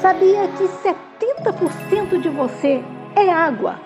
Sabia que 70% de você é água?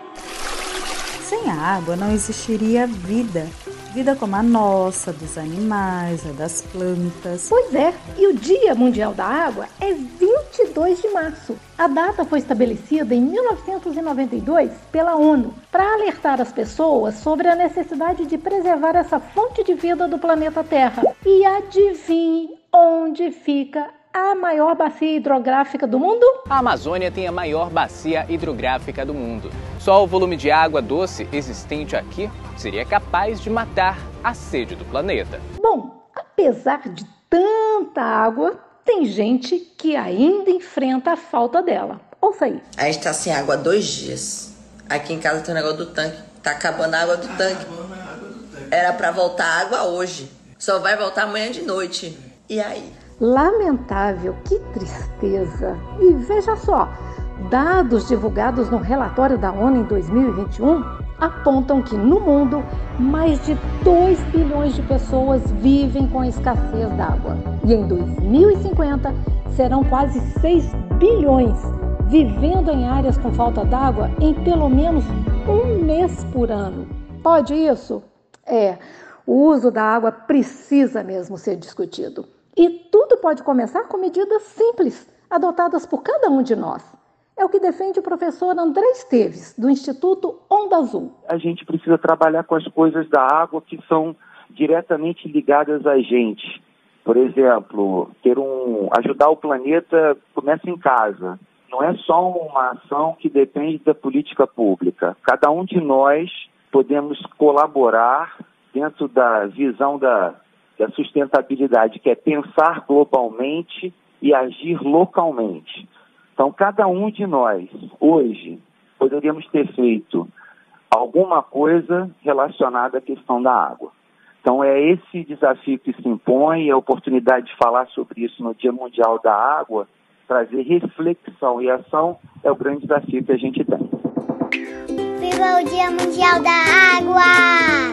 Sem a água não existiria vida. Vida como a nossa, dos animais, a das plantas. Pois é, e o Dia Mundial da Água é 22 de março. A data foi estabelecida em 1992 pela ONU para alertar as pessoas sobre a necessidade de preservar essa fonte de vida do planeta Terra. E adivinhe onde fica a maior bacia hidrográfica do mundo? A Amazônia tem a maior bacia hidrográfica do mundo. Só o volume de água doce existente aqui seria capaz de matar a sede do planeta. Bom, apesar de tanta água, tem gente que ainda enfrenta a falta dela. Ouça aí. A gente tá sem água há dois dias. Aqui em casa tem um negócio do tanque. Tá acabando a água do tanque. Era para voltar água hoje. Só vai voltar amanhã de noite. E aí? Lamentável, que tristeza! E veja só, dados divulgados no relatório da ONU em 2021 apontam que no mundo mais de 2 bilhões de pessoas vivem com escassez d'água. E em 2050 serão quase 6 bilhões vivendo em áreas com falta d'água em pelo menos um mês por ano. Pode isso? É, o uso da água precisa mesmo ser discutido. E tudo pode começar com medidas simples, adotadas por cada um de nós. É o que defende o professor André Esteves, do Instituto Onda Azul. A gente precisa trabalhar com as coisas da água que são diretamente ligadas a gente. Por exemplo, ter um ajudar o planeta começa em casa. Não é só uma ação que depende da política pública. Cada um de nós podemos colaborar dentro da visão da da sustentabilidade, que é pensar globalmente e agir localmente. Então, cada um de nós, hoje, poderíamos ter feito alguma coisa relacionada à questão da água. Então, é esse desafio que se impõe, e a oportunidade de falar sobre isso no Dia Mundial da Água, trazer reflexão e ação, é o grande desafio que a gente tem. Viva o Dia Mundial da Água!